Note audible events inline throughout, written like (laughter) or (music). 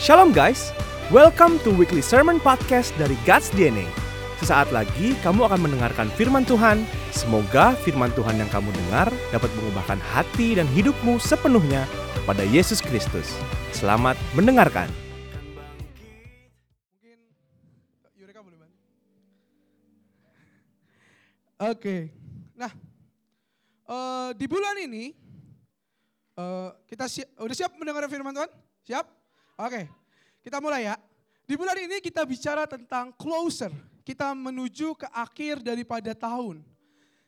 Shalom guys, welcome to weekly sermon podcast dari God's DNA. Sesaat lagi kamu akan mendengarkan firman Tuhan. Semoga firman Tuhan yang kamu dengar dapat mengubahkan hati dan hidupmu sepenuhnya kepada Yesus Kristus. Selamat mendengarkan. Oke, nah eh, di bulan ini eh, kita siap, udah siap mendengar firman Tuhan? Siap? Oke, kita mulai ya. Di bulan ini kita bicara tentang closer. Kita menuju ke akhir daripada tahun.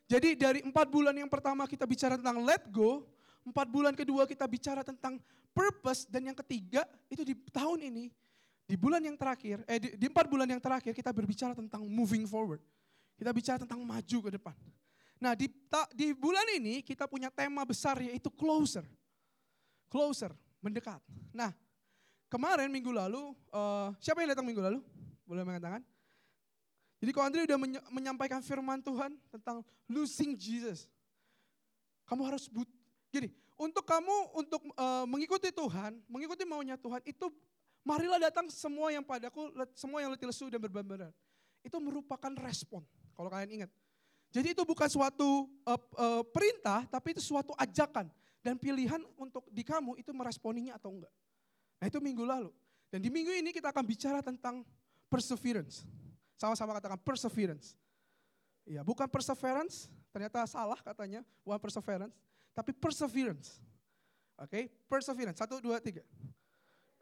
Jadi dari empat bulan yang pertama kita bicara tentang let go, empat bulan kedua kita bicara tentang purpose, dan yang ketiga itu di tahun ini di bulan yang terakhir, eh di, di empat bulan yang terakhir kita berbicara tentang moving forward. Kita bicara tentang maju ke depan. Nah di, ta, di bulan ini kita punya tema besar yaitu closer. Closer, mendekat. Nah kemarin minggu lalu, uh, siapa yang datang minggu lalu? Boleh mengatakan? Jadi kalau Andre udah menyampaikan firman Tuhan tentang losing Jesus. Kamu harus but, gini, untuk kamu untuk uh, mengikuti Tuhan, mengikuti maunya Tuhan itu marilah datang semua yang padaku, semua yang letih lesu dan berbeban berat. Itu merupakan respon, kalau kalian ingat. Jadi itu bukan suatu uh, uh, perintah, tapi itu suatu ajakan. Dan pilihan untuk di kamu itu meresponinya atau enggak. Nah itu minggu lalu. Dan di minggu ini kita akan bicara tentang perseverance. Sama-sama katakan perseverance. Ya, bukan perseverance, ternyata salah katanya, bukan perseverance, tapi perseverance. Oke, perseverance. Satu, dua, tiga.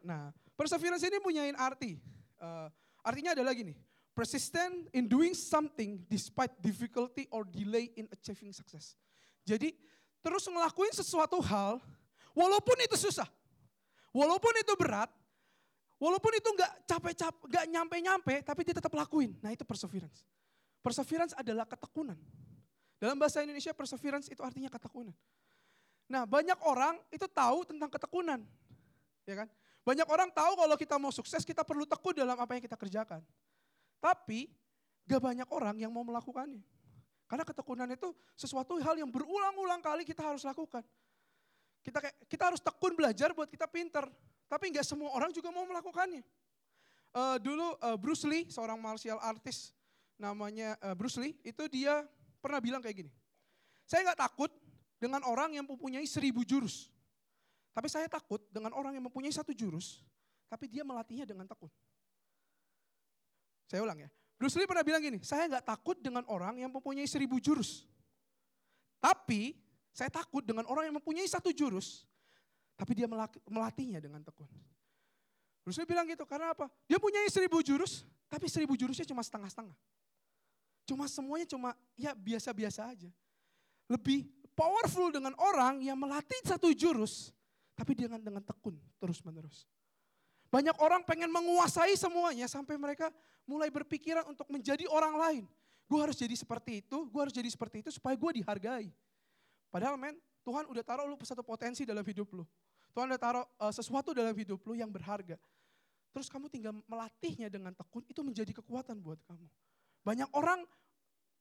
Nah, perseverance ini punyain arti. Eh, artinya adalah gini, persistent in doing something despite difficulty or delay in achieving success. Jadi, terus ngelakuin sesuatu hal, walaupun itu susah, walaupun itu berat, walaupun itu nggak capek-capek, nggak nyampe-nyampe, tapi dia tetap lakuin. Nah, itu perseverance. Perseverance adalah ketekunan. Dalam bahasa Indonesia, perseverance itu artinya ketekunan. Nah, banyak orang itu tahu tentang ketekunan. Ya kan? Banyak orang tahu kalau kita mau sukses, kita perlu tekun dalam apa yang kita kerjakan. Tapi, gak banyak orang yang mau melakukannya. Karena ketekunan itu sesuatu hal yang berulang-ulang kali kita harus lakukan. Kita kayak, kita harus tekun belajar buat kita pinter. Tapi nggak semua orang juga mau melakukannya. Eh, dulu eh, Bruce Lee, seorang martial artist namanya eh, Bruce Lee, itu dia pernah bilang kayak gini. Saya nggak takut dengan orang yang mempunyai seribu jurus. Tapi saya takut dengan orang yang mempunyai satu jurus, tapi dia melatihnya dengan tekun. Saya ulang ya. Bruce Lee pernah bilang gini, saya nggak takut dengan orang yang mempunyai seribu jurus. Tapi saya takut dengan orang yang mempunyai satu jurus, tapi dia melatihnya dengan tekun. Bruce Lee bilang gitu, karena apa? Dia punya seribu jurus, tapi seribu jurusnya cuma setengah-setengah. Cuma semuanya cuma ya biasa-biasa aja. Lebih powerful dengan orang yang melatih satu jurus, tapi dengan dengan tekun terus-menerus. Banyak orang pengen menguasai semuanya sampai mereka mulai berpikiran untuk menjadi orang lain. Gue harus jadi seperti itu, gue harus jadi seperti itu supaya gue dihargai. Padahal men, Tuhan udah taruh lu satu potensi dalam hidup lu. Tuhan udah taruh uh, sesuatu dalam hidup lu yang berharga. Terus kamu tinggal melatihnya dengan tekun, itu menjadi kekuatan buat kamu. Banyak orang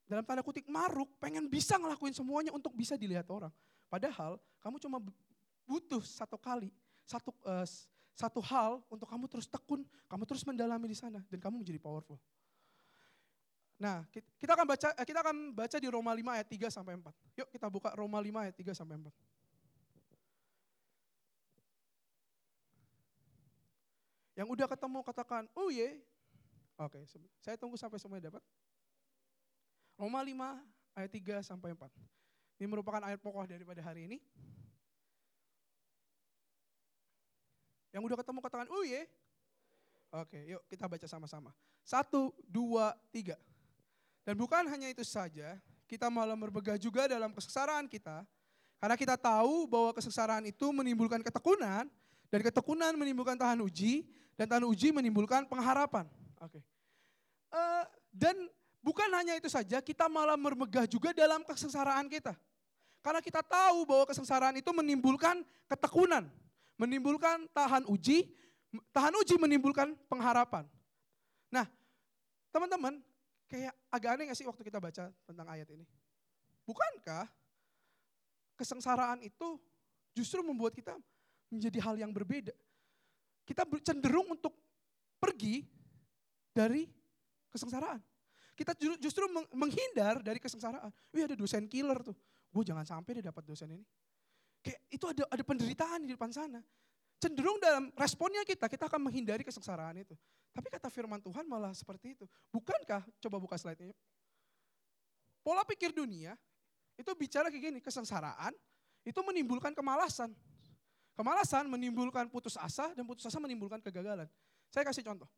dalam tanda kutip maruk, pengen bisa ngelakuin semuanya untuk bisa dilihat orang. Padahal kamu cuma butuh satu kali, satu uh, satu hal untuk kamu terus tekun, kamu terus mendalami di sana dan kamu menjadi powerful. Nah, kita akan baca eh, kita akan baca di Roma 5 ayat 3 sampai 4. Yuk kita buka Roma 5 ayat 3 sampai 4. Yang udah ketemu katakan, "Oh ye." Oke, saya tunggu sampai semuanya dapat. Roma 5 ayat 3 sampai 4. Ini merupakan ayat pokok daripada hari ini. Yang udah ketemu katakan, oh ye. Oke, yuk kita baca sama-sama. Satu, dua, tiga. Dan bukan hanya itu saja, kita malah berbegah juga dalam kesengsaraan kita. Karena kita tahu bahwa kesengsaraan itu menimbulkan ketekunan, dan ketekunan menimbulkan tahan uji, dan tahan uji menimbulkan pengharapan. Oke. Eh, dan bukan hanya itu saja, kita malah bermegah juga dalam kesengsaraan kita. Karena kita tahu bahwa kesengsaraan itu menimbulkan ketekunan, menimbulkan tahan uji, tahan uji menimbulkan pengharapan. Nah, teman-teman, kayak agak aneh gak sih waktu kita baca tentang ayat ini? Bukankah kesengsaraan itu justru membuat kita menjadi hal yang berbeda? kita cenderung untuk pergi dari kesengsaraan. Kita justru menghindar dari kesengsaraan. Wih ada dosen killer tuh. Gue jangan sampai dia dapat dosen ini. Kayak itu ada ada penderitaan di depan sana. Cenderung dalam responnya kita, kita akan menghindari kesengsaraan itu. Tapi kata firman Tuhan malah seperti itu. Bukankah, coba buka slide-nya Pola pikir dunia itu bicara kayak gini, kesengsaraan itu menimbulkan kemalasan. Kemalasan menimbulkan putus asa dan putus asa menimbulkan kegagalan. Saya kasih contoh.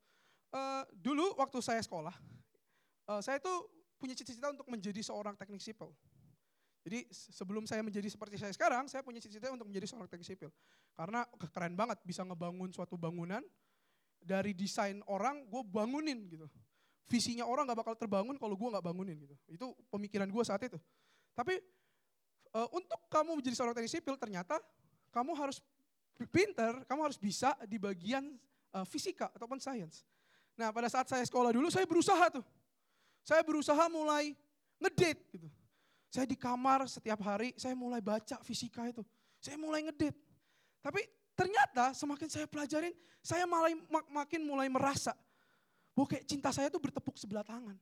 Uh, dulu waktu saya sekolah, uh, saya tuh punya cita-cita untuk menjadi seorang teknik sipil. Jadi sebelum saya menjadi seperti saya sekarang, saya punya cita-cita untuk menjadi seorang teknik sipil. Karena keren banget bisa ngebangun suatu bangunan, dari desain orang gue bangunin gitu. Visinya orang gak bakal terbangun kalau gue gak bangunin gitu. Itu pemikiran gue saat itu. Tapi uh, untuk kamu menjadi seorang teknik sipil ternyata kamu harus pinter, kamu harus bisa di bagian uh, fisika ataupun sains. Nah pada saat saya sekolah dulu saya berusaha tuh. Saya berusaha mulai ngedate gitu. Saya di kamar setiap hari, saya mulai baca fisika itu. Saya mulai ngedit. Tapi ternyata semakin saya pelajarin, saya malah mak makin mulai merasa bahwa kayak cinta saya tuh bertepuk sebelah tangan.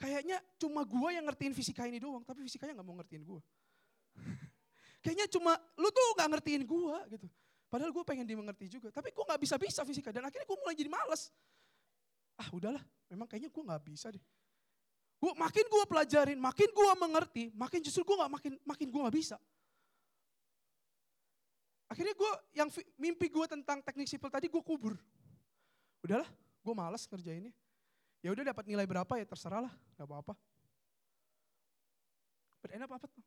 Kayaknya cuma gua yang ngertiin fisika ini doang, tapi fisikanya nggak mau ngertiin gua. (laughs) Kayaknya cuma lu tuh nggak ngertiin gua gitu. Padahal gue pengen dimengerti juga, tapi gue nggak bisa-bisa fisika dan akhirnya gue mulai jadi males. Ah udahlah, memang kayaknya gue nggak bisa deh. Gua, makin gue pelajarin, makin gue mengerti, makin justru gue nggak makin makin gue nggak bisa. Akhirnya gue yang mimpi gue tentang teknik sipil tadi gue kubur. Udahlah, gue malas ngerjainnya. Ya udah dapat nilai berapa ya terserah lah, nggak apa-apa. Berenak apa tuh?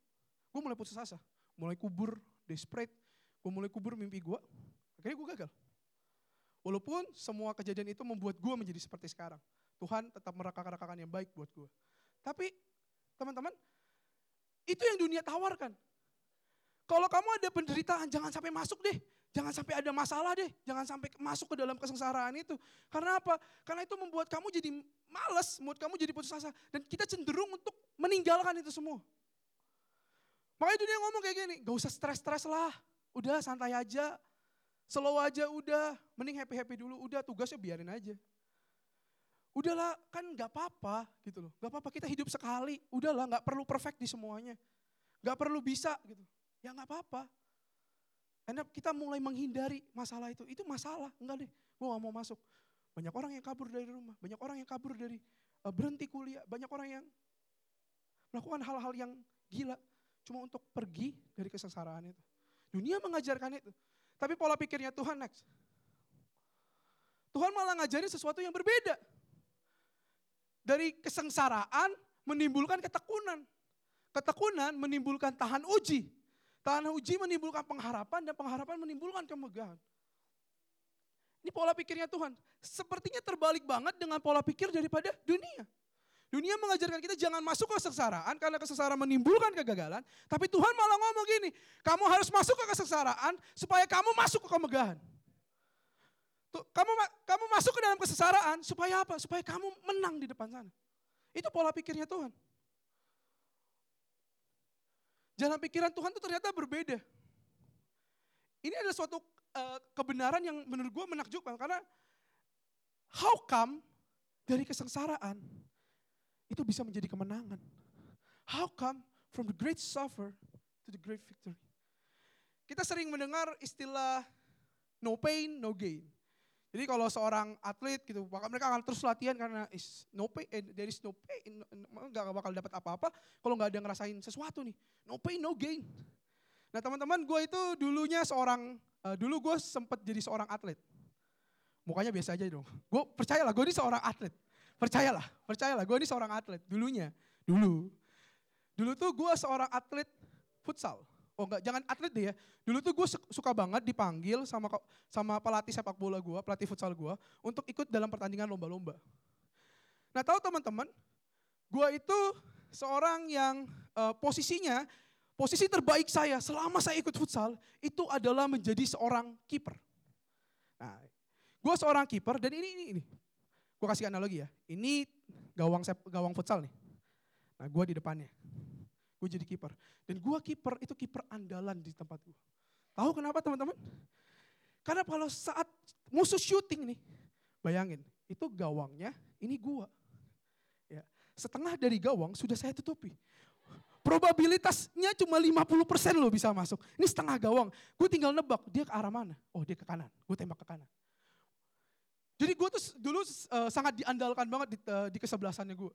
Gue mulai putus asa, mulai kubur, desperate, gue mulai kubur mimpi gue. Akhirnya gue gagal. Walaupun semua kejadian itu membuat gue menjadi seperti sekarang. Tuhan tetap merakakan-rakakan yang baik buat gue. Tapi teman-teman, itu yang dunia tawarkan. Kalau kamu ada penderitaan, jangan sampai masuk deh. Jangan sampai ada masalah deh. Jangan sampai masuk ke dalam kesengsaraan itu. Karena apa? Karena itu membuat kamu jadi males, membuat kamu jadi putus asa. Dan kita cenderung untuk meninggalkan itu semua. Makanya dunia ngomong kayak gini, gak usah stres-stres lah. Udah santai aja, slow aja udah. Mending happy-happy dulu, udah tugasnya biarin aja udahlah kan nggak apa-apa gitu loh. Nggak apa-apa kita hidup sekali, udahlah nggak perlu perfect di semuanya. Nggak perlu bisa gitu. Ya nggak apa-apa. Karena kita mulai menghindari masalah itu. Itu masalah, enggak deh, gue gak mau masuk. Banyak orang yang kabur dari rumah, banyak orang yang kabur dari uh, berhenti kuliah, banyak orang yang melakukan hal-hal yang gila cuma untuk pergi dari kesengsaraan itu. Dunia mengajarkan itu. Tapi pola pikirnya Tuhan next. Tuhan malah ngajarin sesuatu yang berbeda dari kesengsaraan menimbulkan ketekunan. Ketekunan menimbulkan tahan uji. Tahan uji menimbulkan pengharapan dan pengharapan menimbulkan kemegahan. Ini pola pikirnya Tuhan. Sepertinya terbalik banget dengan pola pikir daripada dunia. Dunia mengajarkan kita jangan masuk ke kesengsaraan karena kesengsaraan menimbulkan kegagalan. Tapi Tuhan malah ngomong gini, kamu harus masuk ke kesengsaraan supaya kamu masuk ke kemegahan. Kamu kamu masuk ke dalam kesesaraan supaya apa? Supaya kamu menang di depan sana. Itu pola pikirnya Tuhan. Jalan pikiran Tuhan itu ternyata berbeda. Ini adalah suatu uh, kebenaran yang menurut gue menakjubkan karena how come dari kesengsaraan itu bisa menjadi kemenangan? How come from the great suffer to the great victory? Kita sering mendengar istilah no pain, no gain. Jadi kalau seorang atlet gitu, maka mereka akan terus latihan karena is no pain, eh, there is no pain, nggak bakal dapat apa-apa kalau nggak ada ngerasain sesuatu nih. No pain, no gain. Nah teman-teman, gue itu dulunya seorang, uh, dulu gue sempat jadi seorang atlet. Mukanya biasa aja dong. Gue percayalah, gue ini seorang atlet. Percayalah, percayalah, gue ini seorang atlet dulunya, dulu. Dulu tuh gue seorang atlet futsal. Oh enggak, jangan atlet deh ya. Dulu tuh gue suka banget dipanggil sama sama pelatih sepak bola gue, pelatih futsal gue, untuk ikut dalam pertandingan lomba-lomba. Nah tahu teman-teman, gue itu seorang yang uh, posisinya, posisi terbaik saya selama saya ikut futsal, itu adalah menjadi seorang kiper. Nah, gue seorang kiper dan ini, ini, ini. Gue kasih analogi ya, ini gawang gawang futsal nih. Nah gue di depannya gue jadi kiper. Dan gue kiper itu kiper andalan di tempat gue. Tahu kenapa teman-teman? Karena kalau saat musuh syuting nih, bayangin, itu gawangnya, ini gua. Ya, setengah dari gawang sudah saya tutupi. Probabilitasnya cuma 50% loh bisa masuk. Ini setengah gawang. Gue tinggal nebak, dia ke arah mana? Oh dia ke kanan, gue tembak ke kanan. Jadi gue tuh dulu uh, sangat diandalkan banget di, uh, di kesebelasannya gue.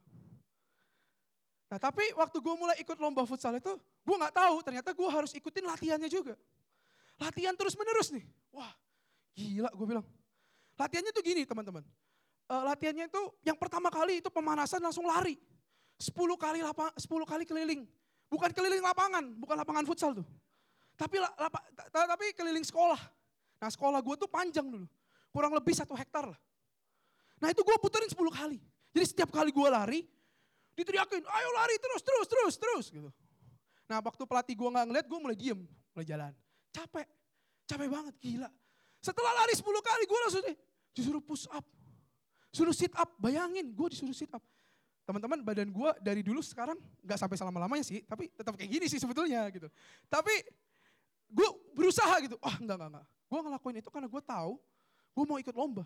Nah tapi waktu gue mulai ikut lomba futsal itu, gue gak tahu ternyata gue harus ikutin latihannya juga. Latihan terus menerus nih. Wah gila gue bilang. Latihannya tuh gini teman-teman. Uh, latihannya itu yang pertama kali itu pemanasan langsung lari. 10 kali lapang, 10 kali keliling. Bukan keliling lapangan, bukan lapangan futsal tuh. Tapi tapi keliling sekolah. Nah sekolah gue tuh panjang dulu. Kurang lebih satu hektar lah. Nah itu gue puterin 10 kali. Jadi setiap kali gue lari, diteriakin, ayo lari terus, terus, terus, terus gitu. Nah waktu pelatih gue gak ngeliat, gue mulai diem, mulai jalan. Capek, capek banget, gila. Setelah lari 10 kali, gue langsung disuruh push up. Suruh sit up, bayangin gue disuruh sit up. Teman-teman badan gue dari dulu sekarang gak sampai selama-lamanya sih, tapi tetap kayak gini sih sebetulnya gitu. Tapi gue berusaha gitu, oh enggak, enggak, enggak. Gue ngelakuin itu karena gue tahu gue mau ikut lomba.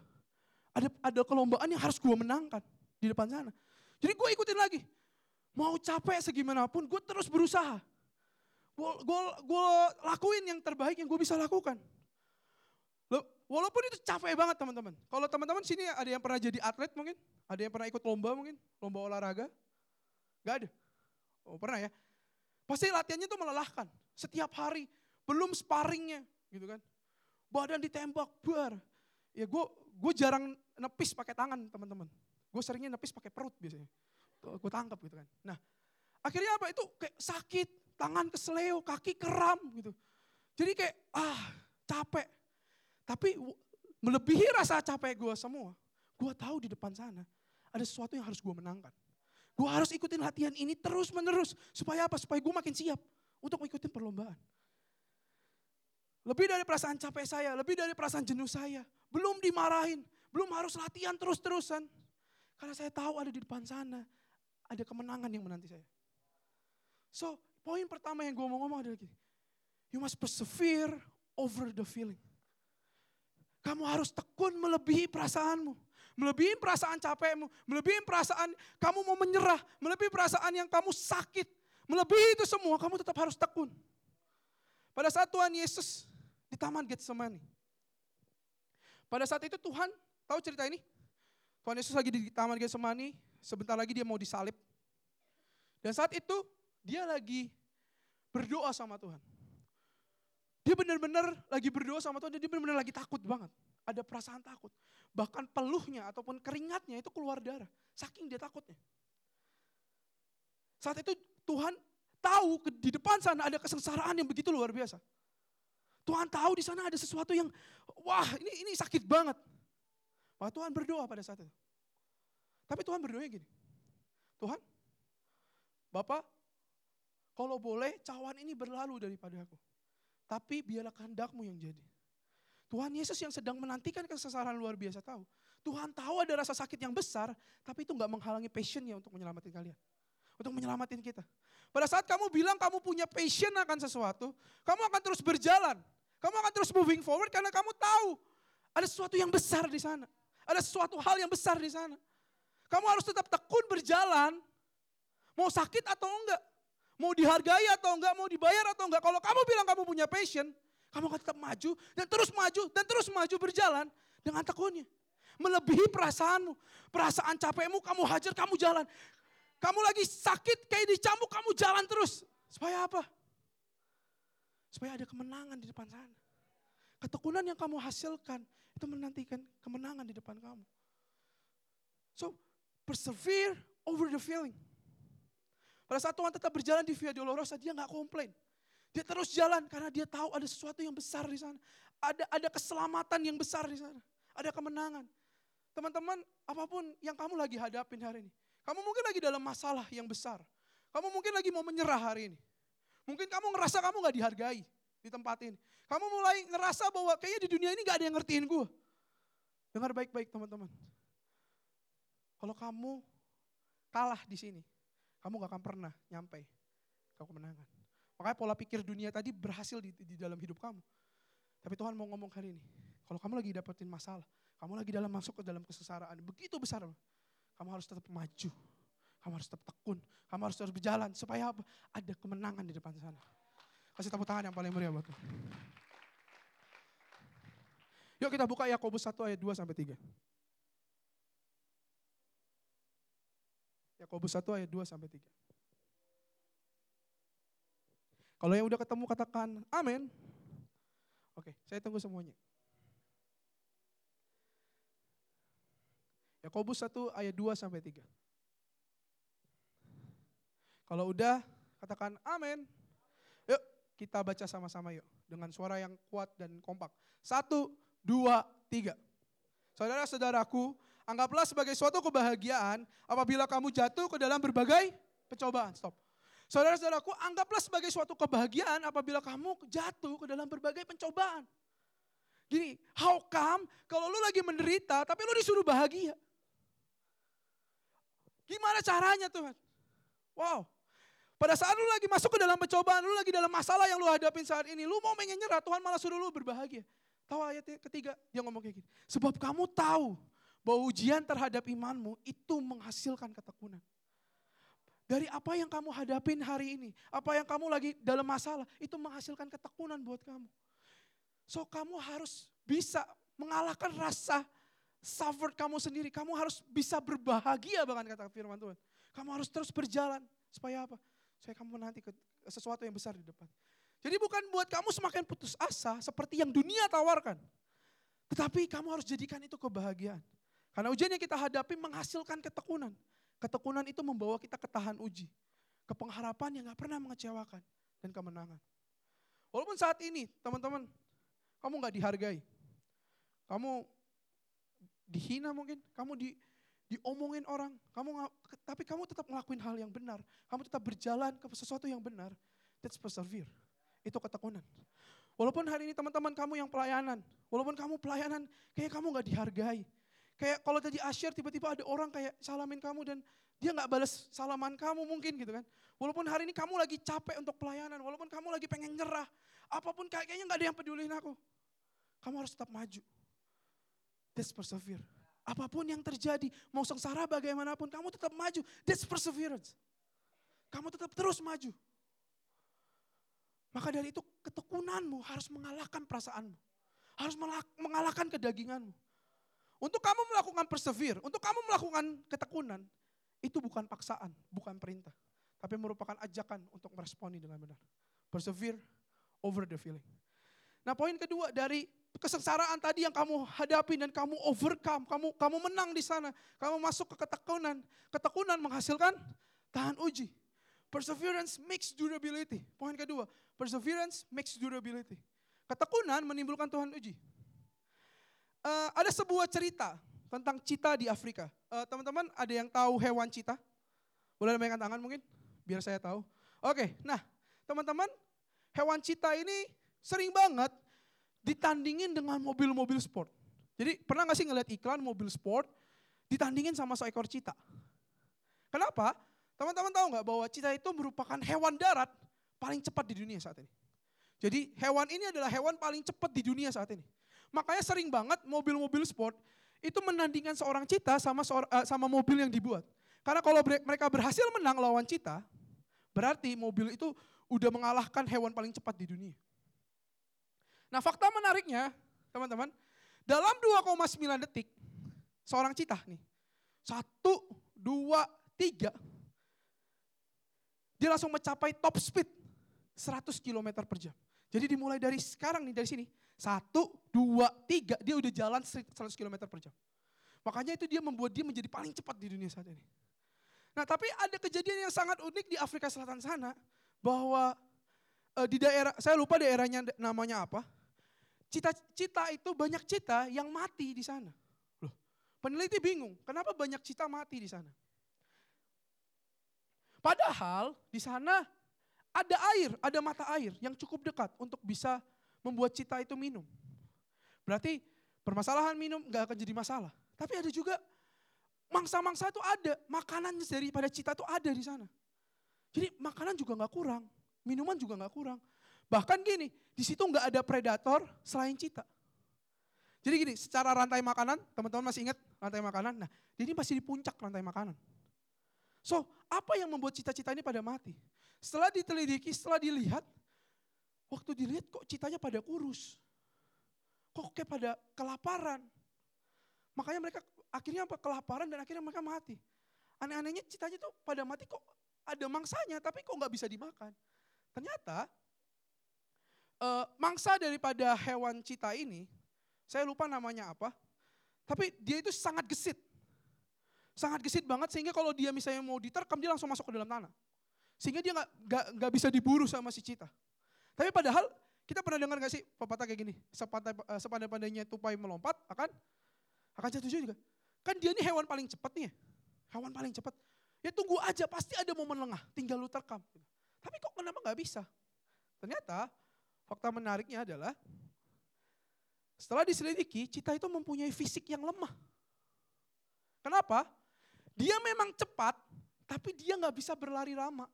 Ada ada kelombaan yang harus gue menangkan di depan sana. Jadi gue ikutin lagi. Mau capek segimanapun, gue terus berusaha. Gue, lakuin yang terbaik yang gue bisa lakukan. Walaupun itu capek banget teman-teman. Kalau teman-teman sini ada yang pernah jadi atlet mungkin? Ada yang pernah ikut lomba mungkin? Lomba olahraga? Gak ada? Oh pernah ya? Pasti latihannya tuh melelahkan. Setiap hari. Belum sparringnya gitu kan. Badan ditembak, bar. Ya gue gue jarang nepis pakai tangan teman-teman. Gue seringnya nepis pakai perut biasanya. Gue tangkap gitu kan. Nah akhirnya apa itu kayak sakit, tangan kesleo, kaki kram gitu. Jadi kayak ah capek. Tapi melebihi rasa capek gue semua. Gue tahu di depan sana ada sesuatu yang harus gue menangkan. Gue harus ikutin latihan ini terus menerus. Supaya apa? Supaya gue makin siap untuk mengikuti perlombaan. Lebih dari perasaan capek saya, lebih dari perasaan jenuh saya. Belum dimarahin, belum harus latihan terus-terusan. Karena saya tahu ada di depan sana, ada kemenangan yang menanti saya. So, poin pertama yang gue mau ngomong adalah gini. You must persevere over the feeling. Kamu harus tekun melebihi perasaanmu. Melebihi perasaan capekmu. Melebihi perasaan kamu mau menyerah. Melebihi perasaan yang kamu sakit. Melebihi itu semua, kamu tetap harus tekun. Pada saat Tuhan Yesus di Taman Getsemani. Pada saat itu Tuhan, tahu cerita ini? Tuhan Yesus lagi di Taman Getsemani, sebentar lagi dia mau disalib. Dan saat itu dia lagi berdoa sama Tuhan. Dia benar-benar lagi berdoa sama Tuhan, dia benar-benar lagi takut banget. Ada perasaan takut. Bahkan peluhnya ataupun keringatnya itu keluar darah. Saking dia takutnya. Saat itu Tuhan tahu di depan sana ada kesengsaraan yang begitu luar biasa. Tuhan tahu di sana ada sesuatu yang, wah ini ini sakit banget. Maka Tuhan berdoa pada saat itu. Tapi Tuhan berdoa gini, Tuhan, Bapak, kalau boleh cawan ini berlalu daripada aku. Tapi biarlah kehendakmu yang jadi. Tuhan Yesus yang sedang menantikan kesesaran luar biasa tahu. Tuhan tahu ada rasa sakit yang besar, tapi itu nggak menghalangi passionnya untuk menyelamatkan kalian. Untuk menyelamatkan kita. Pada saat kamu bilang kamu punya passion akan sesuatu, kamu akan terus berjalan. Kamu akan terus moving forward karena kamu tahu ada sesuatu yang besar di sana. Ada sesuatu hal yang besar di sana. Kamu harus tetap tekun berjalan. Mau sakit atau enggak. Mau dihargai atau enggak, mau dibayar atau enggak. Kalau kamu bilang kamu punya passion, kamu akan tetap maju dan terus maju dan terus maju berjalan dengan tekunnya. Melebihi perasaanmu. Perasaan capekmu kamu hajar, kamu jalan. Kamu lagi sakit kayak dicambuk, kamu jalan terus. Supaya apa? Supaya ada kemenangan di depan sana. Ketekunan yang kamu hasilkan itu menantikan kemenangan di depan kamu. So, persevere over the feeling. Pada saat Tuhan tetap berjalan di Via Dolorosa, dia nggak komplain. Dia terus jalan karena dia tahu ada sesuatu yang besar di sana. Ada ada keselamatan yang besar di sana. Ada kemenangan. Teman-teman, apa pun yang kamu lagi hadapin hari ini. Kamu mungkin lagi dalam masalah yang besar. Kamu mungkin lagi mau menyerah hari ini. Mungkin kamu ngerasa kamu gak dihargai di tempat ini. Kamu mulai ngerasa bahwa kayaknya di dunia ini gak ada yang ngertiin gue. Dengar baik-baik teman-teman. Kalau kamu kalah di sini, kamu gak akan pernah nyampe ke kemenangan. Makanya pola pikir dunia tadi berhasil di, di dalam hidup kamu. Tapi Tuhan mau ngomong hari ini, Kalau kamu lagi dapetin masalah, kamu lagi dalam masuk ke dalam kesengsaraan, begitu besar. Kamu harus tetap maju. Kamu harus tetap tekun. Kamu harus terus berjalan. Supaya apa? Ada kemenangan di depan sana. Kasih tepuk tangan yang paling meriah buat Tuhan. Yuk kita buka Yakobus 1 ayat 2 sampai 3. Yakobus 1 ayat 2 sampai 3. Kalau yang udah ketemu katakan amin. Oke, saya tunggu semuanya. Yakobus 1 ayat 2 sampai 3. Kalau udah katakan amin. Kita baca sama-sama yuk. Dengan suara yang kuat dan kompak. Satu, dua, tiga. Saudara-saudaraku, anggaplah sebagai suatu kebahagiaan apabila kamu jatuh ke dalam berbagai pencobaan. Stop. Saudara-saudaraku, anggaplah sebagai suatu kebahagiaan apabila kamu jatuh ke dalam berbagai pencobaan. Gini, how come kalau lu lagi menderita tapi lu disuruh bahagia? Gimana caranya Tuhan? Wow. Pada saat lu lagi masuk ke dalam pencobaan, lu lagi dalam masalah yang lu hadapin saat ini, lu mau pengen nyerah, Tuhan malah suruh lu berbahagia. Tahu ayat ketiga, dia ngomong kayak gini. Sebab kamu tahu bahwa ujian terhadap imanmu itu menghasilkan ketekunan. Dari apa yang kamu hadapin hari ini, apa yang kamu lagi dalam masalah, itu menghasilkan ketekunan buat kamu. So kamu harus bisa mengalahkan rasa suffer kamu sendiri. Kamu harus bisa berbahagia bahkan kata firman Tuhan. Kamu harus terus berjalan. Supaya apa? Supaya kamu nanti ke sesuatu yang besar di depan. Jadi bukan buat kamu semakin putus asa seperti yang dunia tawarkan. Tetapi kamu harus jadikan itu kebahagiaan. Karena ujian yang kita hadapi menghasilkan ketekunan. Ketekunan itu membawa kita ke tahan uji. Ke pengharapan yang gak pernah mengecewakan. Dan kemenangan. Walaupun saat ini teman-teman, kamu gak dihargai. Kamu dihina mungkin, kamu di, diomongin orang, kamu tapi kamu tetap ngelakuin hal yang benar, kamu tetap berjalan ke sesuatu yang benar. That's persevere. Itu ketekunan. Walaupun hari ini teman-teman kamu yang pelayanan, walaupun kamu pelayanan kayak kamu nggak dihargai. Kayak kalau tadi asyir tiba-tiba ada orang kayak salamin kamu dan dia nggak balas salaman kamu mungkin gitu kan. Walaupun hari ini kamu lagi capek untuk pelayanan, walaupun kamu lagi pengen nyerah, apa pun kayaknya nggak ada yang peduliin aku. Kamu harus tetap maju. That's persevere. Apa pun yang terjadi, mau sengsara bagaimanapun, kamu tetap maju. That's perseverance. Kamu tetap terus maju. Maka dari itu ketekunanmu harus mengalahkan perasaanmu. Harus mengalahkan kedaginganmu. Untuk kamu melakukan persevere, untuk kamu melakukan ketekunan, itu bukan paksaan, bukan perintah. Tapi merupakan ajakan untuk meresponi dengan benar. Persevere over the feeling. Nah poin kedua dari kesengsaraan tadi yang kamu hadapi dan kamu overcome, kamu kamu menang di sana, kamu masuk ke ketekunan. Ketekunan menghasilkan tahan uji. Perseverance makes durability. Poin kedua, perseverance makes durability. Ketekunan menimbulkan Tuhan uji. Uh, ada sebuah cerita tentang cita di Afrika. Uh, teman-teman ada yang tahu hewan cita? Boleh lambaikan tangan mungkin? Biar saya tahu. Oke, nah teman-teman hewan cita ini sering banget ditandingin dengan mobil-mobil sport. Jadi pernah gak sih ngeliat iklan mobil sport ditandingin sama seekor cita? Kenapa? Teman-teman tahu nggak bahwa cita itu merupakan hewan darat paling cepat di dunia saat ini. Jadi hewan ini adalah hewan paling cepat di dunia saat ini. Makanya sering banget mobil-mobil sport itu menandingkan seorang cita sama seorang, uh, sama mobil yang dibuat. Karena kalau mereka berhasil menang lawan cita, berarti mobil itu udah mengalahkan hewan paling cepat di dunia. Nah fakta menariknya, teman-teman, dalam 2,9 detik, seorang cita nih, satu, dua, tiga, dia langsung mencapai top speed 100 km per jam. Jadi dimulai dari sekarang nih, dari sini, satu, dua, tiga, dia udah jalan 100 km per jam. Makanya itu dia membuat dia menjadi paling cepat di dunia saat ini. Nah tapi ada kejadian yang sangat unik di Afrika Selatan sana, bahwa uh, di daerah, saya lupa daerahnya namanya apa, Cita-cita itu banyak cita yang mati di sana. Loh, peneliti bingung, kenapa banyak cita mati di sana? Padahal di sana ada air, ada mata air yang cukup dekat untuk bisa membuat cita itu minum. Berarti permasalahan minum gak akan jadi masalah. Tapi ada juga mangsa-mangsa itu ada, makanan daripada cita itu ada di sana. Jadi makanan juga gak kurang, minuman juga gak kurang. Bahkan gini, di situ nggak ada predator selain cita. Jadi gini, secara rantai makanan, teman-teman masih ingat rantai makanan? Nah, ini masih di puncak rantai makanan. So, apa yang membuat cita-cita ini pada mati? Setelah ditelidiki, setelah dilihat, waktu dilihat kok citanya pada kurus. Kok kayak pada kelaparan. Makanya mereka akhirnya apa? Kelaparan dan akhirnya mereka mati. Aneh-anehnya citanya tuh pada mati kok ada mangsanya, tapi kok nggak bisa dimakan. Ternyata uh, mangsa daripada hewan cita ini, saya lupa namanya apa, tapi dia itu sangat gesit. Sangat gesit banget sehingga kalau dia misalnya mau diterkam dia langsung masuk ke dalam tanah. Sehingga dia nggak bisa diburu sama si cita. Tapi padahal kita pernah dengar gak sih pepatah kayak gini, eh, sepandai-pandainya tupai melompat akan akan jatuh juga. Kan dia ini hewan paling cepat nih, hewan paling cepat. Ya tunggu aja, pasti ada momen lengah, tinggal lu terkam. Tapi kok kenapa nggak bisa? Ternyata fakta menariknya adalah setelah diselidiki, cita itu mempunyai fisik yang lemah. Kenapa? Dia memang cepat, tapi dia nggak bisa berlari lama.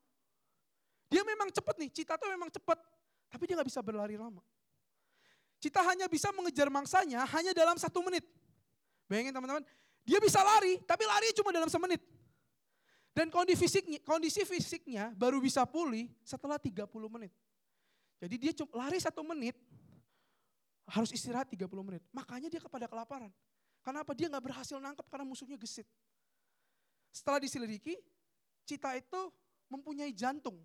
Dia memang cepat nih, cita itu memang cepat, tapi dia nggak bisa berlari lama. Cita hanya bisa mengejar mangsanya hanya dalam satu menit. Bayangin teman-teman, dia bisa lari, tapi lari cuma dalam semenit. Dan kondisi fisiknya, kondisi fisiknya baru bisa pulih setelah 30 menit. Jadi dia cuma lari satu menit, harus istirahat 30 menit. Makanya dia kepada kelaparan. Kenapa? Dia nggak berhasil nangkep karena musuhnya gesit. Setelah diselidiki, cita itu mempunyai jantung.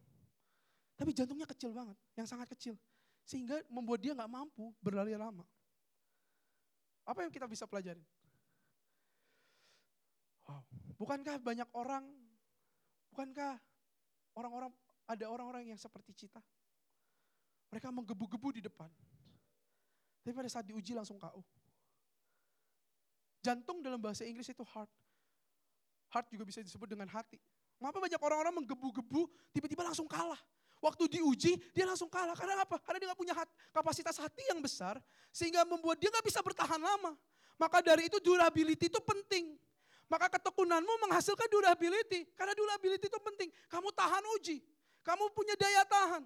Tapi jantungnya kecil banget, yang sangat kecil. Sehingga membuat dia nggak mampu berlari lama. Apa yang kita bisa pelajarin? Wow. Bukankah banyak orang Bukankah orang-orang ada orang-orang yang seperti cita? Mereka menggebu-gebu di depan. Tapi pada saat diuji langsung KO. Jantung dalam bahasa Inggris itu heart. Heart juga bisa disebut dengan hati. Mengapa banyak orang-orang menggebu-gebu tiba-tiba langsung kalah? Waktu diuji dia langsung kalah. Karena apa? Karena dia gak punya hati, kapasitas hati yang besar sehingga membuat dia gak bisa bertahan lama. Maka dari itu durability itu penting. Maka ketekunanmu menghasilkan durability. Karena durability itu penting. Kamu tahan uji. Kamu punya daya tahan.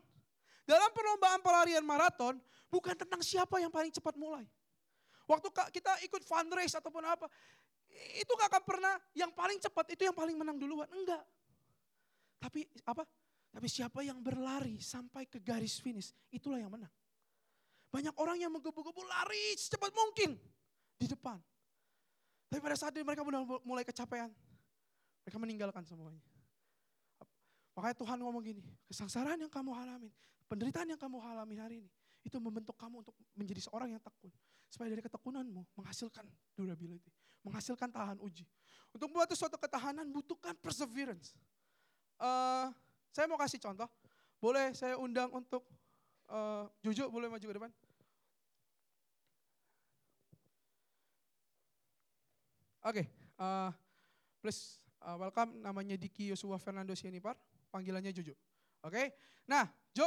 Dalam perlombaan pelarian maraton, bukan tentang siapa yang paling cepat mulai. Waktu kita ikut fundraise ataupun apa, itu gak akan pernah yang paling cepat itu yang paling menang duluan. Enggak. Tapi apa? Tapi siapa yang berlari sampai ke garis finish, itulah yang menang. Banyak orang yang menggebu-gebu lari secepat mungkin di depan. Tapi pada saat mereka mulai kecapean, mereka meninggalkan semuanya. Makanya Tuhan ngomong gini, kesengsaraan yang kamu alami, penderitaan yang kamu alami hari ini, itu membentuk kamu untuk menjadi seorang yang tekun. Supaya dari ketekunanmu menghasilkan durability, menghasilkan tahan uji. Untuk membuat suatu ketahanan butuhkan perseverance. Uh, saya mau kasih contoh, boleh saya undang untuk uh, Jojo, boleh maju ke depan? Oke, okay, uh, eh, please uh, welcome namanya Diki Yosua Fernando Sianipar, panggilannya Jojo. Oke, okay? nah Jo,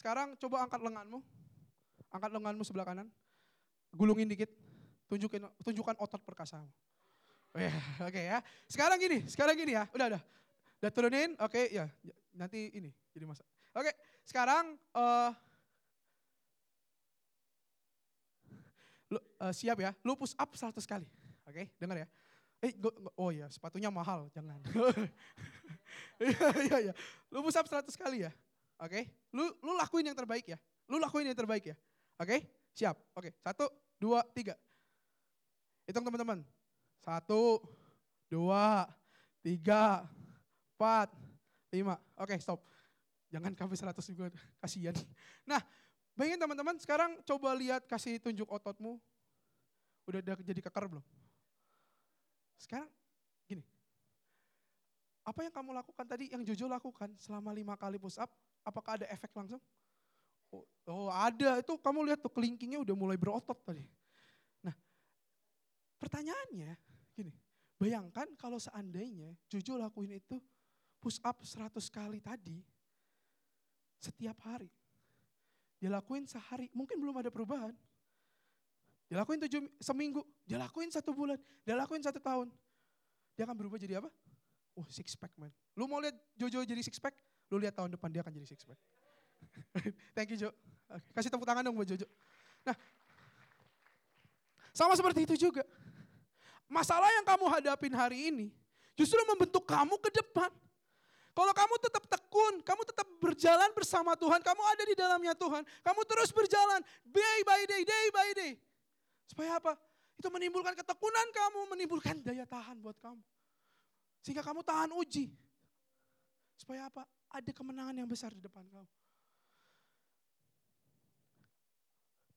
sekarang coba angkat lenganmu, angkat lenganmu sebelah kanan, gulungin dikit, tunjukin tunjukkan otot perkasamu. Oh, yeah, (laughs) oke okay, ya. Sekarang gini, sekarang gini ya, udah udah, udah turunin, oke okay, ya, nanti ini jadi masa. Oke, okay, sekarang uh, lu, uh, siap ya, lu push up 100 kali. Oke, okay, dengar ya. Eh, gua, oh ya, sepatunya mahal, jangan. (laughs) Iya, iya, iya. Lu push up 100 kali ya. Oke, okay? lu lu lakuin yang terbaik ya. Lu lakuin yang terbaik ya. Oke, okay? siap. Oke, okay. satu, dua, tiga. Hitung teman-teman. Satu, dua, tiga, empat, lima. Oke, okay, stop. Jangan sampai 100 juga, kasihan. Nah, bayangin teman-teman, sekarang coba lihat kasih tunjuk ototmu. Udah, udah jadi kekar belum? Sekarang gini, apa yang kamu lakukan tadi, yang Jojo lakukan selama lima kali push up, apakah ada efek langsung? Oh, oh ada, itu kamu lihat tuh kelingkingnya udah mulai berotot tadi. Nah, pertanyaannya gini, bayangkan kalau seandainya Jojo lakuin itu push up 100 kali tadi, setiap hari. Dia lakuin sehari, mungkin belum ada perubahan. Dia lakuin tujuh, seminggu, dia lakuin satu bulan, dia lakuin satu tahun. Dia akan berubah jadi apa? Oh six pack man. Lu mau lihat Jojo jadi six pack? Lu lihat tahun depan dia akan jadi six pack. (laughs) Thank you Jo. Kasih tepuk tangan dong buat Jojo. Nah, Sama seperti itu juga. Masalah yang kamu hadapin hari ini justru membentuk kamu ke depan. Kalau kamu tetap tekun, kamu tetap berjalan bersama Tuhan, kamu ada di dalamnya Tuhan, kamu terus berjalan day by day, day by day. Supaya apa? Itu menimbulkan ketekunan kamu, menimbulkan daya tahan buat kamu. Sehingga kamu tahan uji. Supaya apa? Ada kemenangan yang besar di depan kamu.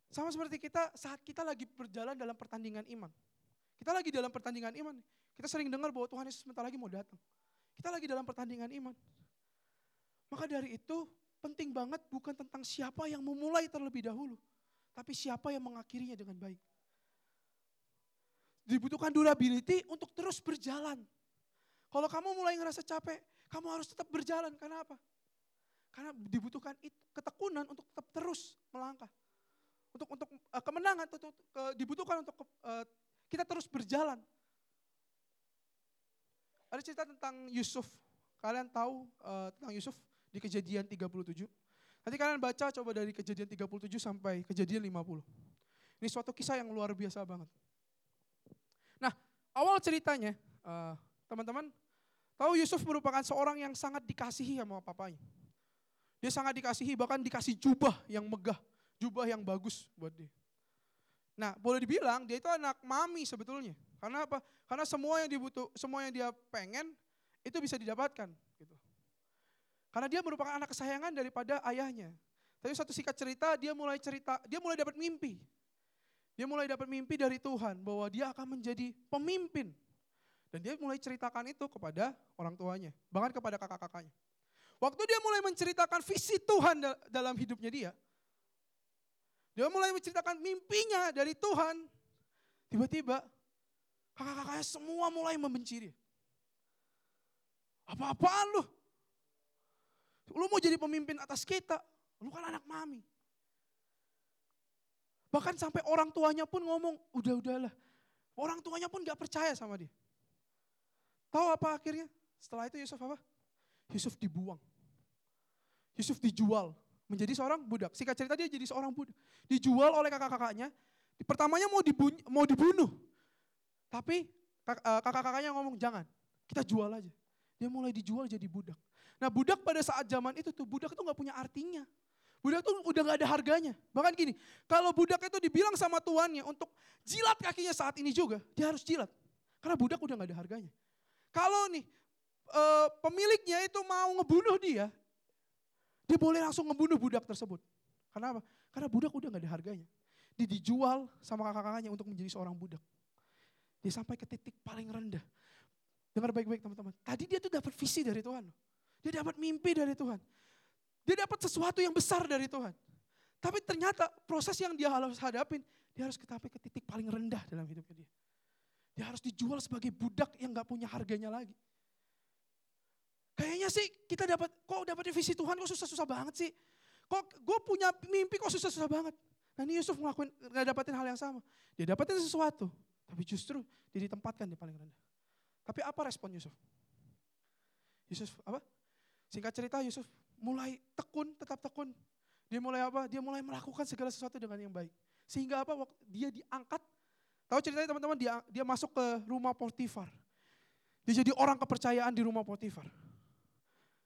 Sama seperti kita saat kita lagi berjalan dalam pertandingan iman. Kita lagi dalam pertandingan iman. Kita sering dengar bahwa Tuhan Yesus sebentar lagi mau datang. Kita lagi dalam pertandingan iman. Maka dari itu penting banget bukan tentang siapa yang memulai terlebih dahulu. Tapi siapa yang mengakhirinya dengan baik. Dibutuhkan durability untuk terus berjalan. Kalau kamu mulai ngerasa capek, kamu harus tetap berjalan. Karena apa? Karena dibutuhkan ketekunan untuk tetap terus melangkah. Untuk untuk uh, kemenangan untuk, uh, dibutuhkan untuk uh, kita terus berjalan. Ada cerita tentang Yusuf. Kalian tahu uh, tentang Yusuf di kejadian 37. Nanti kalian baca coba dari kejadian 37 sampai kejadian 50. Ini suatu kisah yang luar biasa banget. Awal ceritanya, teman-teman, uh, tahu Yusuf merupakan seorang yang sangat dikasihi sama papanya. Dia sangat dikasihi, bahkan dikasih jubah yang megah, jubah yang bagus buat dia. Nah, boleh dibilang dia itu anak mami sebetulnya. Karena apa? Karena semua yang dibutuh, semua yang dia pengen itu bisa didapatkan gitu. Karena dia merupakan anak kesayangan daripada ayahnya. Tapi satu singkat cerita dia mulai cerita, dia mulai dapat mimpi. Dia mulai dapat mimpi dari Tuhan bahwa dia akan menjadi pemimpin. Dan dia mulai ceritakan itu kepada orang tuanya, bahkan kepada kakak-kakaknya. Waktu dia mulai menceritakan visi Tuhan dalam hidupnya dia, dia mulai menceritakan mimpinya dari Tuhan. Tiba-tiba kakak-kakaknya semua mulai membenci dia. Apa-apaan lu? Lu mau jadi pemimpin atas kita, lu kan anak mami. Bahkan sampai orang tuanya pun ngomong, udah-udahlah. Orang tuanya pun gak percaya sama dia. Tahu apa akhirnya? Setelah itu Yusuf apa? Yusuf dibuang. Yusuf dijual menjadi seorang budak. Singkat cerita dia jadi seorang budak. Dijual oleh kakak-kakaknya. Pertamanya mau dibunuh, mau dibunuh. Tapi eh, kakak-kakaknya ngomong jangan, kita jual aja. Dia mulai dijual jadi budak. Nah budak pada saat zaman itu tuh, budak itu gak punya artinya. Budak tuh udah gak ada harganya. Bahkan gini, kalau budak itu dibilang sama tuannya untuk jilat kakinya saat ini juga, dia harus jilat. Karena budak udah gak ada harganya. Kalau nih e, pemiliknya itu mau ngebunuh dia, dia boleh langsung ngebunuh budak tersebut. Karena apa? Karena budak udah gak ada harganya. Dia dijual sama kakak-kakaknya untuk menjadi seorang budak. Dia sampai ke titik paling rendah. Dengar baik-baik teman-teman. Tadi dia tuh dapat visi dari Tuhan. Dia dapat mimpi dari Tuhan. Dia dapat sesuatu yang besar dari Tuhan. Tapi ternyata proses yang dia harus hadapin, dia harus sampai ke titik paling rendah dalam hidupnya dia. Dia harus dijual sebagai budak yang gak punya harganya lagi. Kayaknya sih kita dapat, kok dapat visi Tuhan kok susah-susah banget sih. Kok gue punya mimpi kok susah-susah banget. Nah ini Yusuf ngelakuin, gak dapetin hal yang sama. Dia dapetin sesuatu, tapi justru dia ditempatkan di paling rendah. Tapi apa respon Yusuf? Yusuf apa? Singkat cerita Yusuf mulai tekun, tetap tekun. Dia mulai apa? Dia mulai melakukan segala sesuatu dengan yang baik. Sehingga apa? Dia diangkat. Tahu ceritanya teman-teman dia dia masuk ke rumah Potifar. Dia jadi orang kepercayaan di rumah Potifar.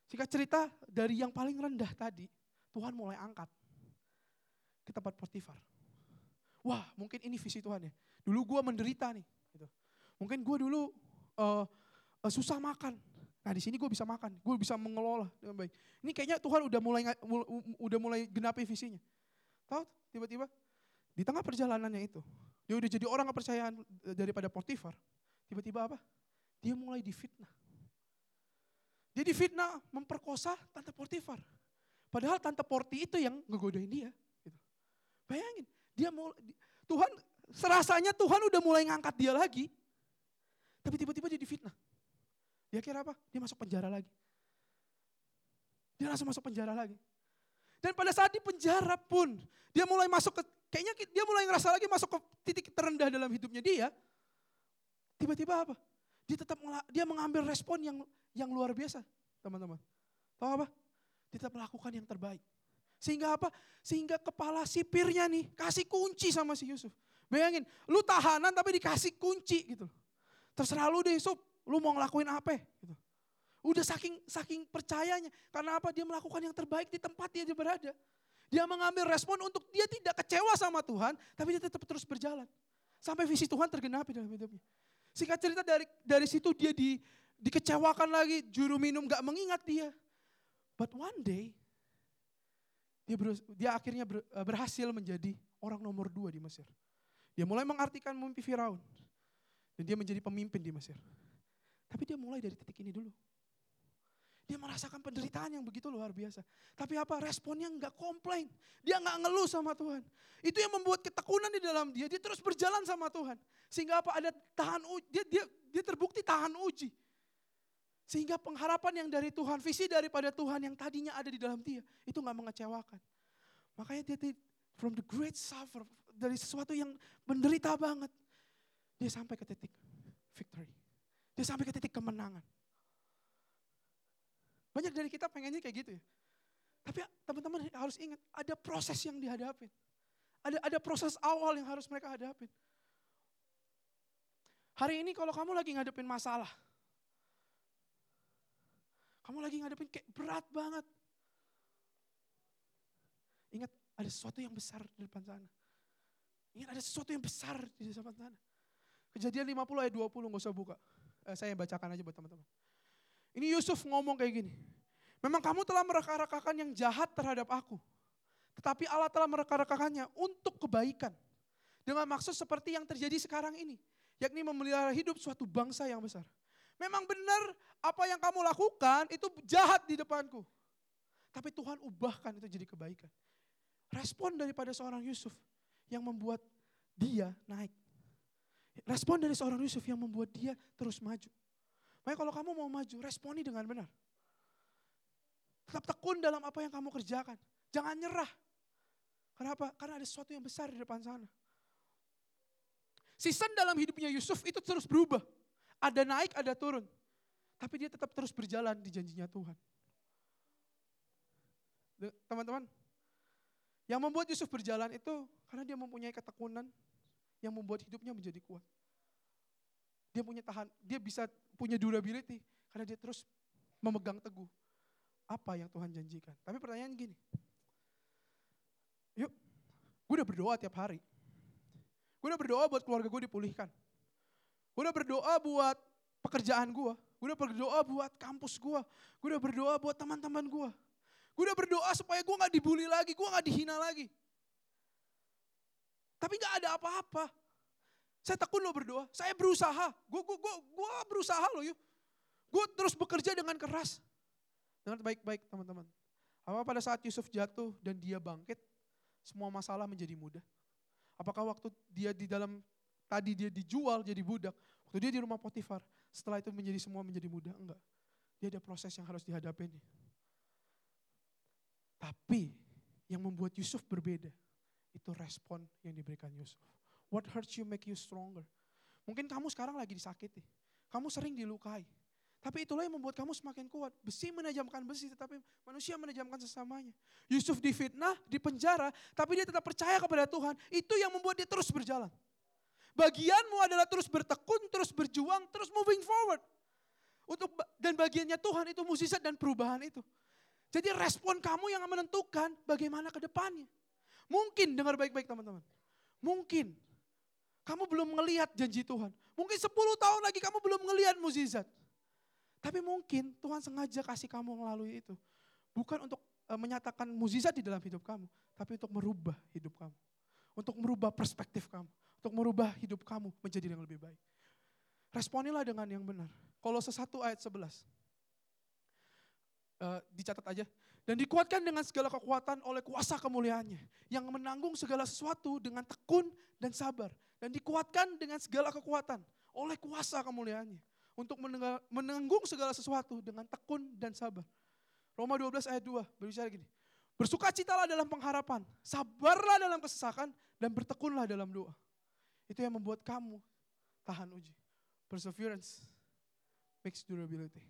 Jika cerita dari yang paling rendah tadi, Tuhan mulai angkat ke tempat Potifar. Wah mungkin ini visi Tuhan ya. Dulu gue menderita nih. Gitu. Mungkin gue dulu uh, uh, susah makan. Nah di sini gue bisa makan, gue bisa mengelola dengan baik. Ini kayaknya Tuhan udah mulai udah mulai genapi visinya. Tahu tiba-tiba di tengah perjalanannya itu, dia udah jadi orang kepercayaan daripada Potifar. Tiba-tiba apa? Dia mulai difitnah. Dia difitnah memperkosa Tante Portifar. Padahal Tante Porti itu yang ngegodain dia. Gitu. Bayangin, dia mau Tuhan serasanya Tuhan udah mulai ngangkat dia lagi. Tapi tiba-tiba dia difitnah. Dia kira apa? Dia masuk penjara lagi. Dia langsung masuk penjara lagi. Dan pada saat di penjara pun, dia mulai masuk ke, kayaknya dia mulai ngerasa lagi masuk ke titik terendah dalam hidupnya dia. Tiba-tiba apa? Dia tetap dia mengambil respon yang yang luar biasa, teman-teman. Tahu apa? Dia tetap melakukan yang terbaik. Sehingga apa? Sehingga kepala sipirnya nih kasih kunci sama si Yusuf. Bayangin, lu tahanan tapi dikasih kunci gitu. Terserah lu deh, Sob, lu mau ngelakuin apa gitu. Udah saking saking percayanya. Karena apa? Dia melakukan yang terbaik di tempat dia berada. Dia mengambil respon untuk dia tidak kecewa sama Tuhan, tapi dia tetap terus berjalan. Sampai visi Tuhan tergenapi dalam hidupnya. Singkat cerita dari dari situ dia di, dikecewakan lagi, juru minum gak mengingat dia. But one day, dia, ber, dia akhirnya ber, eh, berhasil menjadi orang nomor dua di Mesir. Dia mulai mengartikan mimpi Firaun. Dan dia menjadi pemimpin di Mesir. Tapi dia mulai dari titik ini dulu. Dia merasakan penderitaan yang begitu luar biasa. Tapi apa? Responnya nggak komplain. Dia nggak ngeluh sama Tuhan. Itu yang membuat ketekunan di dalam dia. Dia terus berjalan sama Tuhan. Sehingga apa? Ada tahan uji. Dia, dia, dia terbukti tahan uji. Sehingga pengharapan yang dari Tuhan, visi daripada Tuhan yang tadinya ada di dalam dia, itu nggak mengecewakan. Makanya dia from the great suffer, dari sesuatu yang menderita banget, dia sampai ke titik victory. Dia sampai ke titik kemenangan. Banyak dari kita pengennya kayak gitu ya. Tapi teman-teman harus ingat, ada proses yang dihadapin. Ada ada proses awal yang harus mereka hadapin. Hari ini kalau kamu lagi ngadepin masalah, kamu lagi ngadepin kayak berat banget. Ingat, ada sesuatu yang besar di depan sana. Ingat, ada sesuatu yang besar di depan sana. Kejadian 50 ayat 20, nggak usah buka. Eh, saya bacakan aja buat teman-teman. Ini Yusuf ngomong kayak gini. Memang kamu telah mereka-rekakan yang jahat terhadap aku. Tetapi Allah telah mereka-rekakannya untuk kebaikan. Dengan maksud seperti yang terjadi sekarang ini. Yakni memelihara hidup suatu bangsa yang besar. Memang benar apa yang kamu lakukan itu jahat di depanku. Tapi Tuhan ubahkan itu jadi kebaikan. Respon daripada seorang Yusuf yang membuat dia naik. Respon dari seorang Yusuf yang membuat dia terus maju. Makanya kalau kamu mau maju, responi dengan benar. Tetap tekun dalam apa yang kamu kerjakan. Jangan nyerah. Kenapa? Karena ada sesuatu yang besar di depan sana. Season dalam hidupnya Yusuf itu terus berubah. Ada naik, ada turun. Tapi dia tetap terus berjalan di janjinya Tuhan. Teman-teman, yang membuat Yusuf berjalan itu karena dia mempunyai ketekunan yang membuat hidupnya menjadi kuat. Dia punya tahan, dia bisa punya durability karena dia terus memegang teguh apa yang Tuhan janjikan. Tapi pertanyaan gini, yuk, gue udah berdoa tiap hari. Gue udah berdoa buat keluarga gue dipulihkan. Gue udah berdoa buat pekerjaan gue. Gue udah berdoa buat kampus gue. Gue udah berdoa buat teman-teman gue. Gue udah berdoa supaya gue gak dibully lagi, gue gak dihina lagi. Tapi gak ada apa-apa. Saya tekun loh berdoa. Saya berusaha. Gue gue gue gue berusaha loh yuk. Gue terus bekerja dengan keras. Dengan baik-baik teman-teman. Apa pada saat Yusuf jatuh dan dia bangkit, semua masalah menjadi mudah? Apakah waktu dia di dalam tadi dia dijual jadi budak, waktu dia di rumah Potifar, setelah itu menjadi semua menjadi mudah? Enggak. Dia ada proses yang harus dihadapi. Tapi yang membuat Yusuf berbeda, itu respon yang diberikan Yusuf. What hurts you make you stronger. Mungkin kamu sekarang lagi disakiti. Kamu sering dilukai. Tapi itulah yang membuat kamu semakin kuat. Besi menajamkan besi, tetapi manusia menajamkan sesamanya. Yusuf difitnah, dipenjara, tapi dia tetap percaya kepada Tuhan. Itu yang membuat dia terus berjalan. Bagianmu adalah terus bertekun, terus berjuang, terus moving forward. Untuk dan bagiannya Tuhan itu mukjizat dan perubahan itu. Jadi respon kamu yang menentukan bagaimana ke depannya. Mungkin dengar baik-baik teman-teman. Mungkin kamu belum melihat janji Tuhan. Mungkin 10 tahun lagi kamu belum melihat mukjizat. Tapi mungkin Tuhan sengaja kasih kamu melalui itu. Bukan untuk e, menyatakan mukjizat di dalam hidup kamu, tapi untuk merubah hidup kamu. Untuk merubah perspektif kamu. Untuk merubah hidup kamu menjadi yang lebih baik. Responilah dengan yang benar. Kalau sesuatu ayat 11. E, dicatat aja. Dan dikuatkan dengan segala kekuatan oleh kuasa kemuliaannya. Yang menanggung segala sesuatu dengan tekun dan sabar dan dikuatkan dengan segala kekuatan oleh kuasa kemuliaannya untuk menanggung segala sesuatu dengan tekun dan sabar. Roma 12 ayat 2 berbicara gini. Bersukacitalah dalam pengharapan, sabarlah dalam kesesakan, dan bertekunlah dalam doa. Itu yang membuat kamu tahan uji. Perseverance makes durability.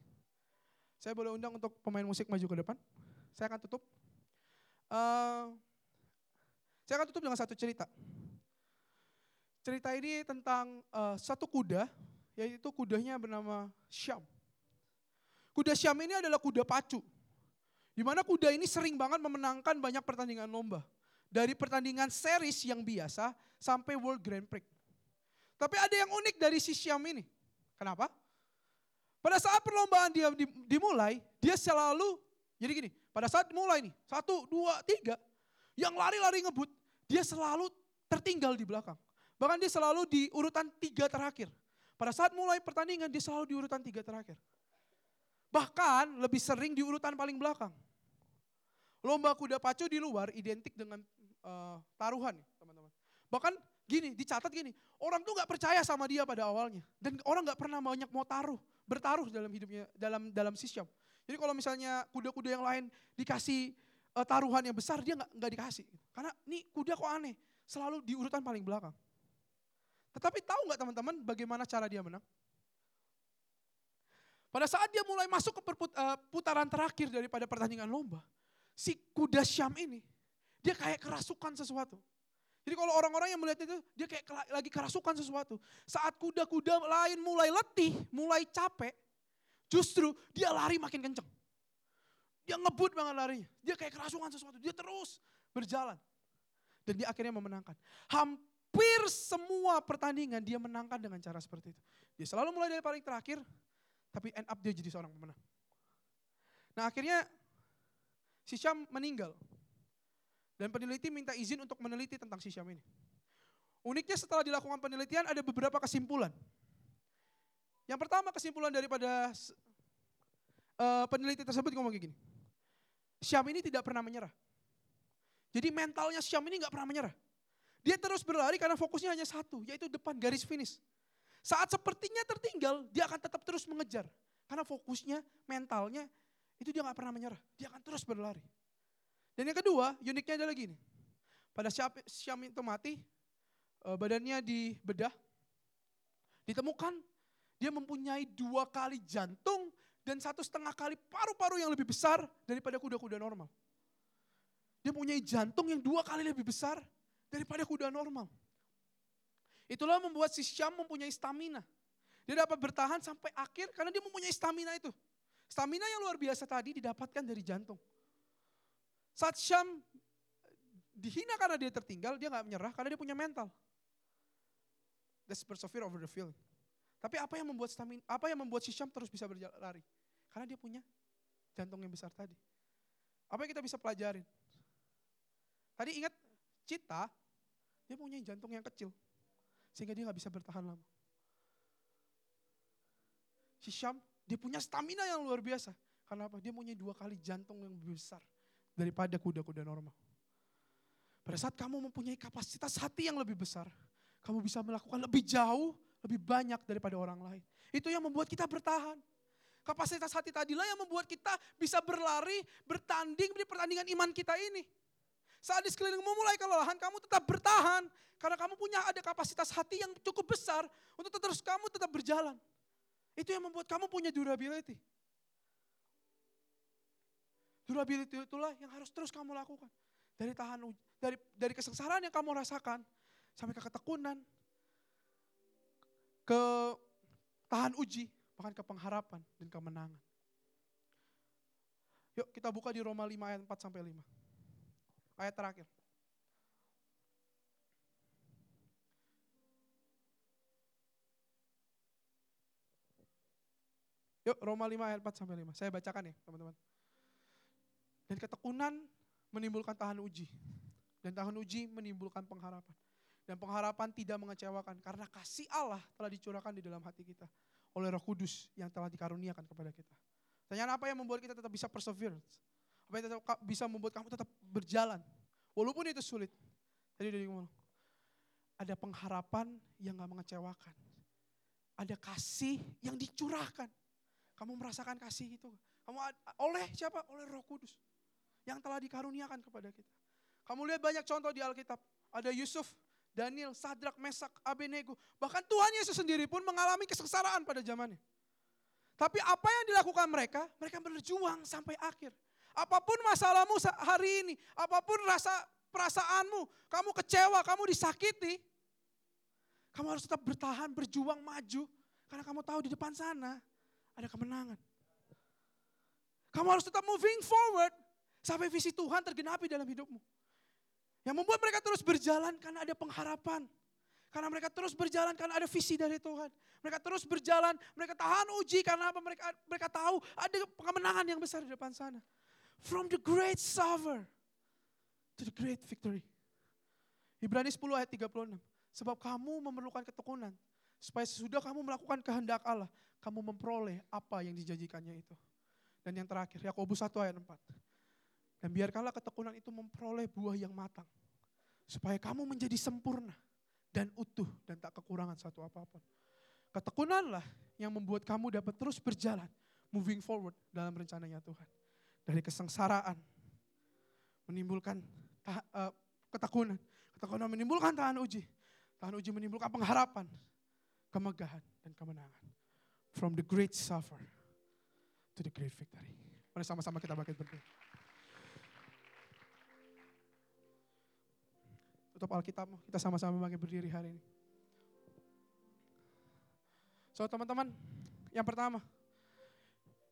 Saya boleh undang untuk pemain musik maju ke depan. Saya akan tutup. Uh, saya akan tutup dengan satu cerita. cerita ini tentang uh, satu kuda, yaitu kudanya bernama Syam. Kuda Syam ini adalah kuda pacu. Di mana kuda ini sering banget memenangkan banyak pertandingan lomba. Dari pertandingan series yang biasa sampai World Grand Prix. Tapi ada yang unik dari si Syam ini. Kenapa? Pada saat perlombaan dia dimulai, dia selalu, jadi gini, pada saat mulai nih, satu, dua, tiga, yang lari-lari ngebut, dia selalu tertinggal di belakang. Bahkan dia selalu di urutan tiga terakhir. Pada saat mulai pertandingan, dia selalu di urutan tiga terakhir. Bahkan lebih sering di urutan paling belakang. Lomba kuda pacu di luar identik dengan uh, taruhan, teman-teman. Bahkan gini, dicatat gini, orang tuh nggak percaya sama dia pada awalnya. Dan orang nggak pernah banyak mau taruh bertaruh dalam hidupnya dalam dalam sistem. Jadi kalau misalnya kuda-kuda yang lain dikasih uh, taruhan yang besar dia nggak dikasih. Karena nih kuda kok aneh, selalu di urutan paling belakang. Tetapi tahu nggak teman-teman bagaimana cara dia menang? Pada saat dia mulai masuk ke uh, putaran terakhir daripada pertandingan lomba, si kuda Syam ini, dia kayak kerasukan sesuatu. Jadi kalau orang-orang yang melihat itu, dia kayak lagi kerasukan sesuatu. Saat kuda-kuda lain mulai letih, mulai capek, justru dia lari makin kenceng. Dia ngebut banget larinya. Dia kayak kerasukan sesuatu. Dia terus berjalan. Dan dia akhirnya memenangkan. Hampir semua pertandingan dia menangkan dengan cara seperti itu. Dia selalu mulai dari paling terakhir, tapi end up dia jadi seorang pemenang. Nah akhirnya si Syam meninggal. Dan peneliti minta izin untuk meneliti tentang si Syam ini. Uniknya setelah dilakukan penelitian ada beberapa kesimpulan. Yang pertama kesimpulan daripada uh, peneliti tersebut ngomong kayak gini. Syam ini tidak pernah menyerah. Jadi mentalnya Syam ini nggak pernah menyerah. Dia terus berlari karena fokusnya hanya satu, yaitu depan garis finish. Saat sepertinya tertinggal, dia akan tetap terus mengejar. Karena fokusnya, mentalnya, itu dia nggak pernah menyerah. Dia akan terus berlari. Dan yang kedua, uniknya adalah gini. Pada Syam itu mati, eh, badannya dibedah, ditemukan dia mempunyai dua kali jantung dan satu setengah kali paru-paru yang lebih besar daripada kuda-kuda normal. Dia mempunyai jantung yang dua kali lebih besar daripada kuda normal. Itulah membuat si Syam mempunyai stamina. Dia dapat bertahan sampai akhir karena dia mempunyai stamina itu. Stamina yang luar biasa tadi didapatkan dari jantung. Saat Syam dihina karena dia tertinggal, dia nggak menyerah karena dia punya mental. That's persevere over the feeling. Tapi apa yang membuat stamina, apa yang membuat si terus bisa berlari? Karena dia punya jantung yang besar tadi. Apa yang kita bisa pelajarin? Tadi ingat cita, dia punya jantung yang kecil. Sehingga dia nggak bisa bertahan lama. Si dia punya stamina yang luar biasa. Karena apa? Dia punya dua kali jantung yang besar daripada kuda-kuda normal. Pada saat kamu mempunyai kapasitas hati yang lebih besar, kamu bisa melakukan lebih jauh, lebih banyak daripada orang lain. Itu yang membuat kita bertahan. Kapasitas hati tadilah yang membuat kita bisa berlari, bertanding di pertandingan iman kita ini. Saat di sekelilingmu mulai kelelahan, kamu tetap bertahan. Karena kamu punya ada kapasitas hati yang cukup besar untuk terus kamu tetap berjalan. Itu yang membuat kamu punya durability. Durability itulah yang harus terus kamu lakukan. Dari tahan dari dari kesengsaraan yang kamu rasakan sampai ke ketekunan, ke tahan uji, bahkan ke pengharapan dan kemenangan. Yuk kita buka di Roma 5 ayat 4 sampai 5. Ayat terakhir. Yuk Roma 5 ayat 4 sampai 5. Saya bacakan ya teman-teman. Dan ketekunan menimbulkan tahan uji. Dan tahan uji menimbulkan pengharapan. Dan pengharapan tidak mengecewakan karena kasih Allah telah dicurahkan di dalam hati kita oleh Roh Kudus yang telah dikaruniakan kepada kita. Tanya apa yang membuat kita tetap bisa perseverance? Apa yang tetap bisa membuat kamu tetap berjalan? Walaupun itu sulit. Tadi dari ngomong. Ada pengharapan yang gak mengecewakan. Ada kasih yang dicurahkan. Kamu merasakan kasih itu. Kamu oleh siapa? Oleh Roh Kudus yang telah dikaruniakan kepada kita. Kamu lihat banyak contoh di Alkitab. Ada Yusuf, Daniel, Sadrak, Mesak, Abednego. Bahkan Tuhan Yesus sendiri pun mengalami kesengsaraan pada zamannya. Tapi apa yang dilakukan mereka? Mereka berjuang sampai akhir. Apa pun masalahmu hari ini, apa pun rasa perasaanmu, kamu kecewa, kamu disakiti, Kamu harus tetap bertahan, berjuang, maju. Karena kamu tahu di depan sana ada kemenangan. Kamu harus tetap moving forward sampai visi Tuhan tergenapi dalam hidupmu. Yang membuat mereka terus berjalan karena ada pengharapan. Karena mereka terus berjalan karena ada visi dari Tuhan. Mereka terus berjalan, mereka tahan uji karena apa? Mereka mereka tahu ada kemenangan yang besar di depan sana. From the great suffer to the great victory. Ibrani 10 ayat 36. Sebab kamu memerlukan ketekunan supaya sesudah kamu melakukan kehendak Allah, kamu memperoleh apa yang dijanjikannya itu. Dan yang terakhir, Yakobus 1 ayat 4. Dan biarkanlah ketekunan itu memperoleh buah yang matang. Supaya kamu menjadi sempurna dan utuh dan tak kekurangan satu apa pun. Ketekunanlah yang membuat kamu dapat terus berjalan, moving forward dalam rencananya Tuhan. Dari kesengsaraan, menimbulkan ta- uh, ketekunan. Ketekunan menimbulkan tahan uji. Tahan uji menimbulkan pengharapan, kemegahan, dan kemenangan. From the great suffer to the great victory. Mari sama-sama kita bangkit berdiri. Tutup Alkitabmu, kita sama-sama bangkit berdiri hari ini. So teman-teman, yang pertama,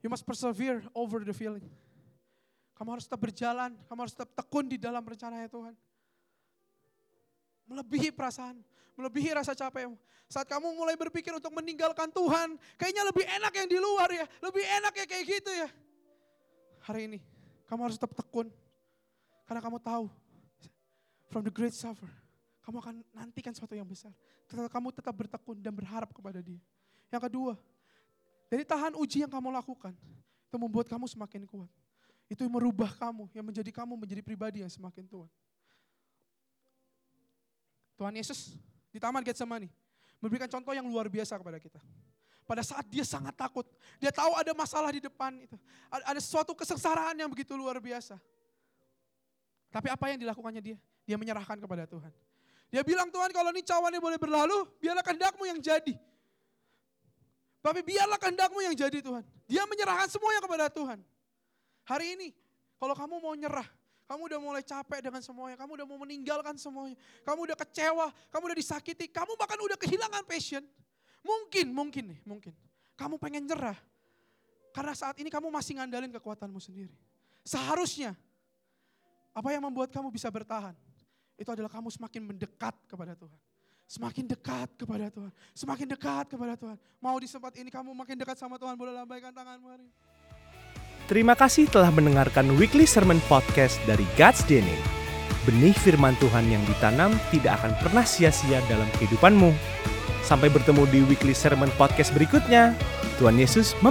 you must persevere over the feeling. Kamu harus tetap berjalan, kamu harus tetap tekun di dalam rencananya Tuhan. Melebihi perasaan, melebihi rasa capekmu. Saat kamu mulai berpikir untuk meninggalkan Tuhan, kayaknya lebih enak yang di luar ya, lebih enak ya kayak gitu ya. Hari ini, kamu harus tetap tekun. Karena kamu tahu, from the great suffer, kamu akan nantikan sesuatu yang besar. Tetap, kamu tetap bertekun dan berharap kepada dia. Yang kedua, dari tahan uji yang kamu lakukan, itu membuat kamu semakin kuat. Itu yang merubah kamu, yang menjadi kamu menjadi pribadi yang semakin tua. Tuhan Yesus di Taman Getsemani memberikan contoh yang luar biasa kepada kita. Pada saat dia sangat takut, dia tahu ada masalah di depan itu. Ada suatu kesengsaraan yang begitu luar biasa. Tapi apa yang dilakukannya dia? Dia menyerahkan kepada Tuhan. Dia bilang, Tuhan kalau ini cawannya boleh berlalu, biarlah kehendakmu yang jadi. Tapi biarlah kehendakmu yang jadi Tuhan. Dia menyerahkan semuanya kepada Tuhan. Hari ini, kalau kamu mau nyerah, kamu udah mulai capek dengan semuanya, kamu udah mau meninggalkan semuanya, kamu udah kecewa, kamu udah disakiti, kamu bahkan udah kehilangan passion. Mungkin, mungkin nih, mungkin. Kamu pengen nyerah. Karena saat ini kamu masih ngandalin kekuatanmu sendiri. Seharusnya, apa yang membuat kamu bisa bertahan? Itu adalah kamu semakin mendekat kepada Tuhan. Semakin dekat kepada Tuhan. Semakin dekat kepada Tuhan. Mau di tempat ini kamu makin dekat sama Tuhan, boleh lambaikan tanganmu hari ini. Terima kasih telah mendengarkan Weekly Sermon Podcast dari God's DNA. Benih firman Tuhan yang ditanam tidak akan pernah sia-sia dalam kehidupanmu. Sampai bertemu di Weekly Sermon Podcast berikutnya. Tuhan Yesus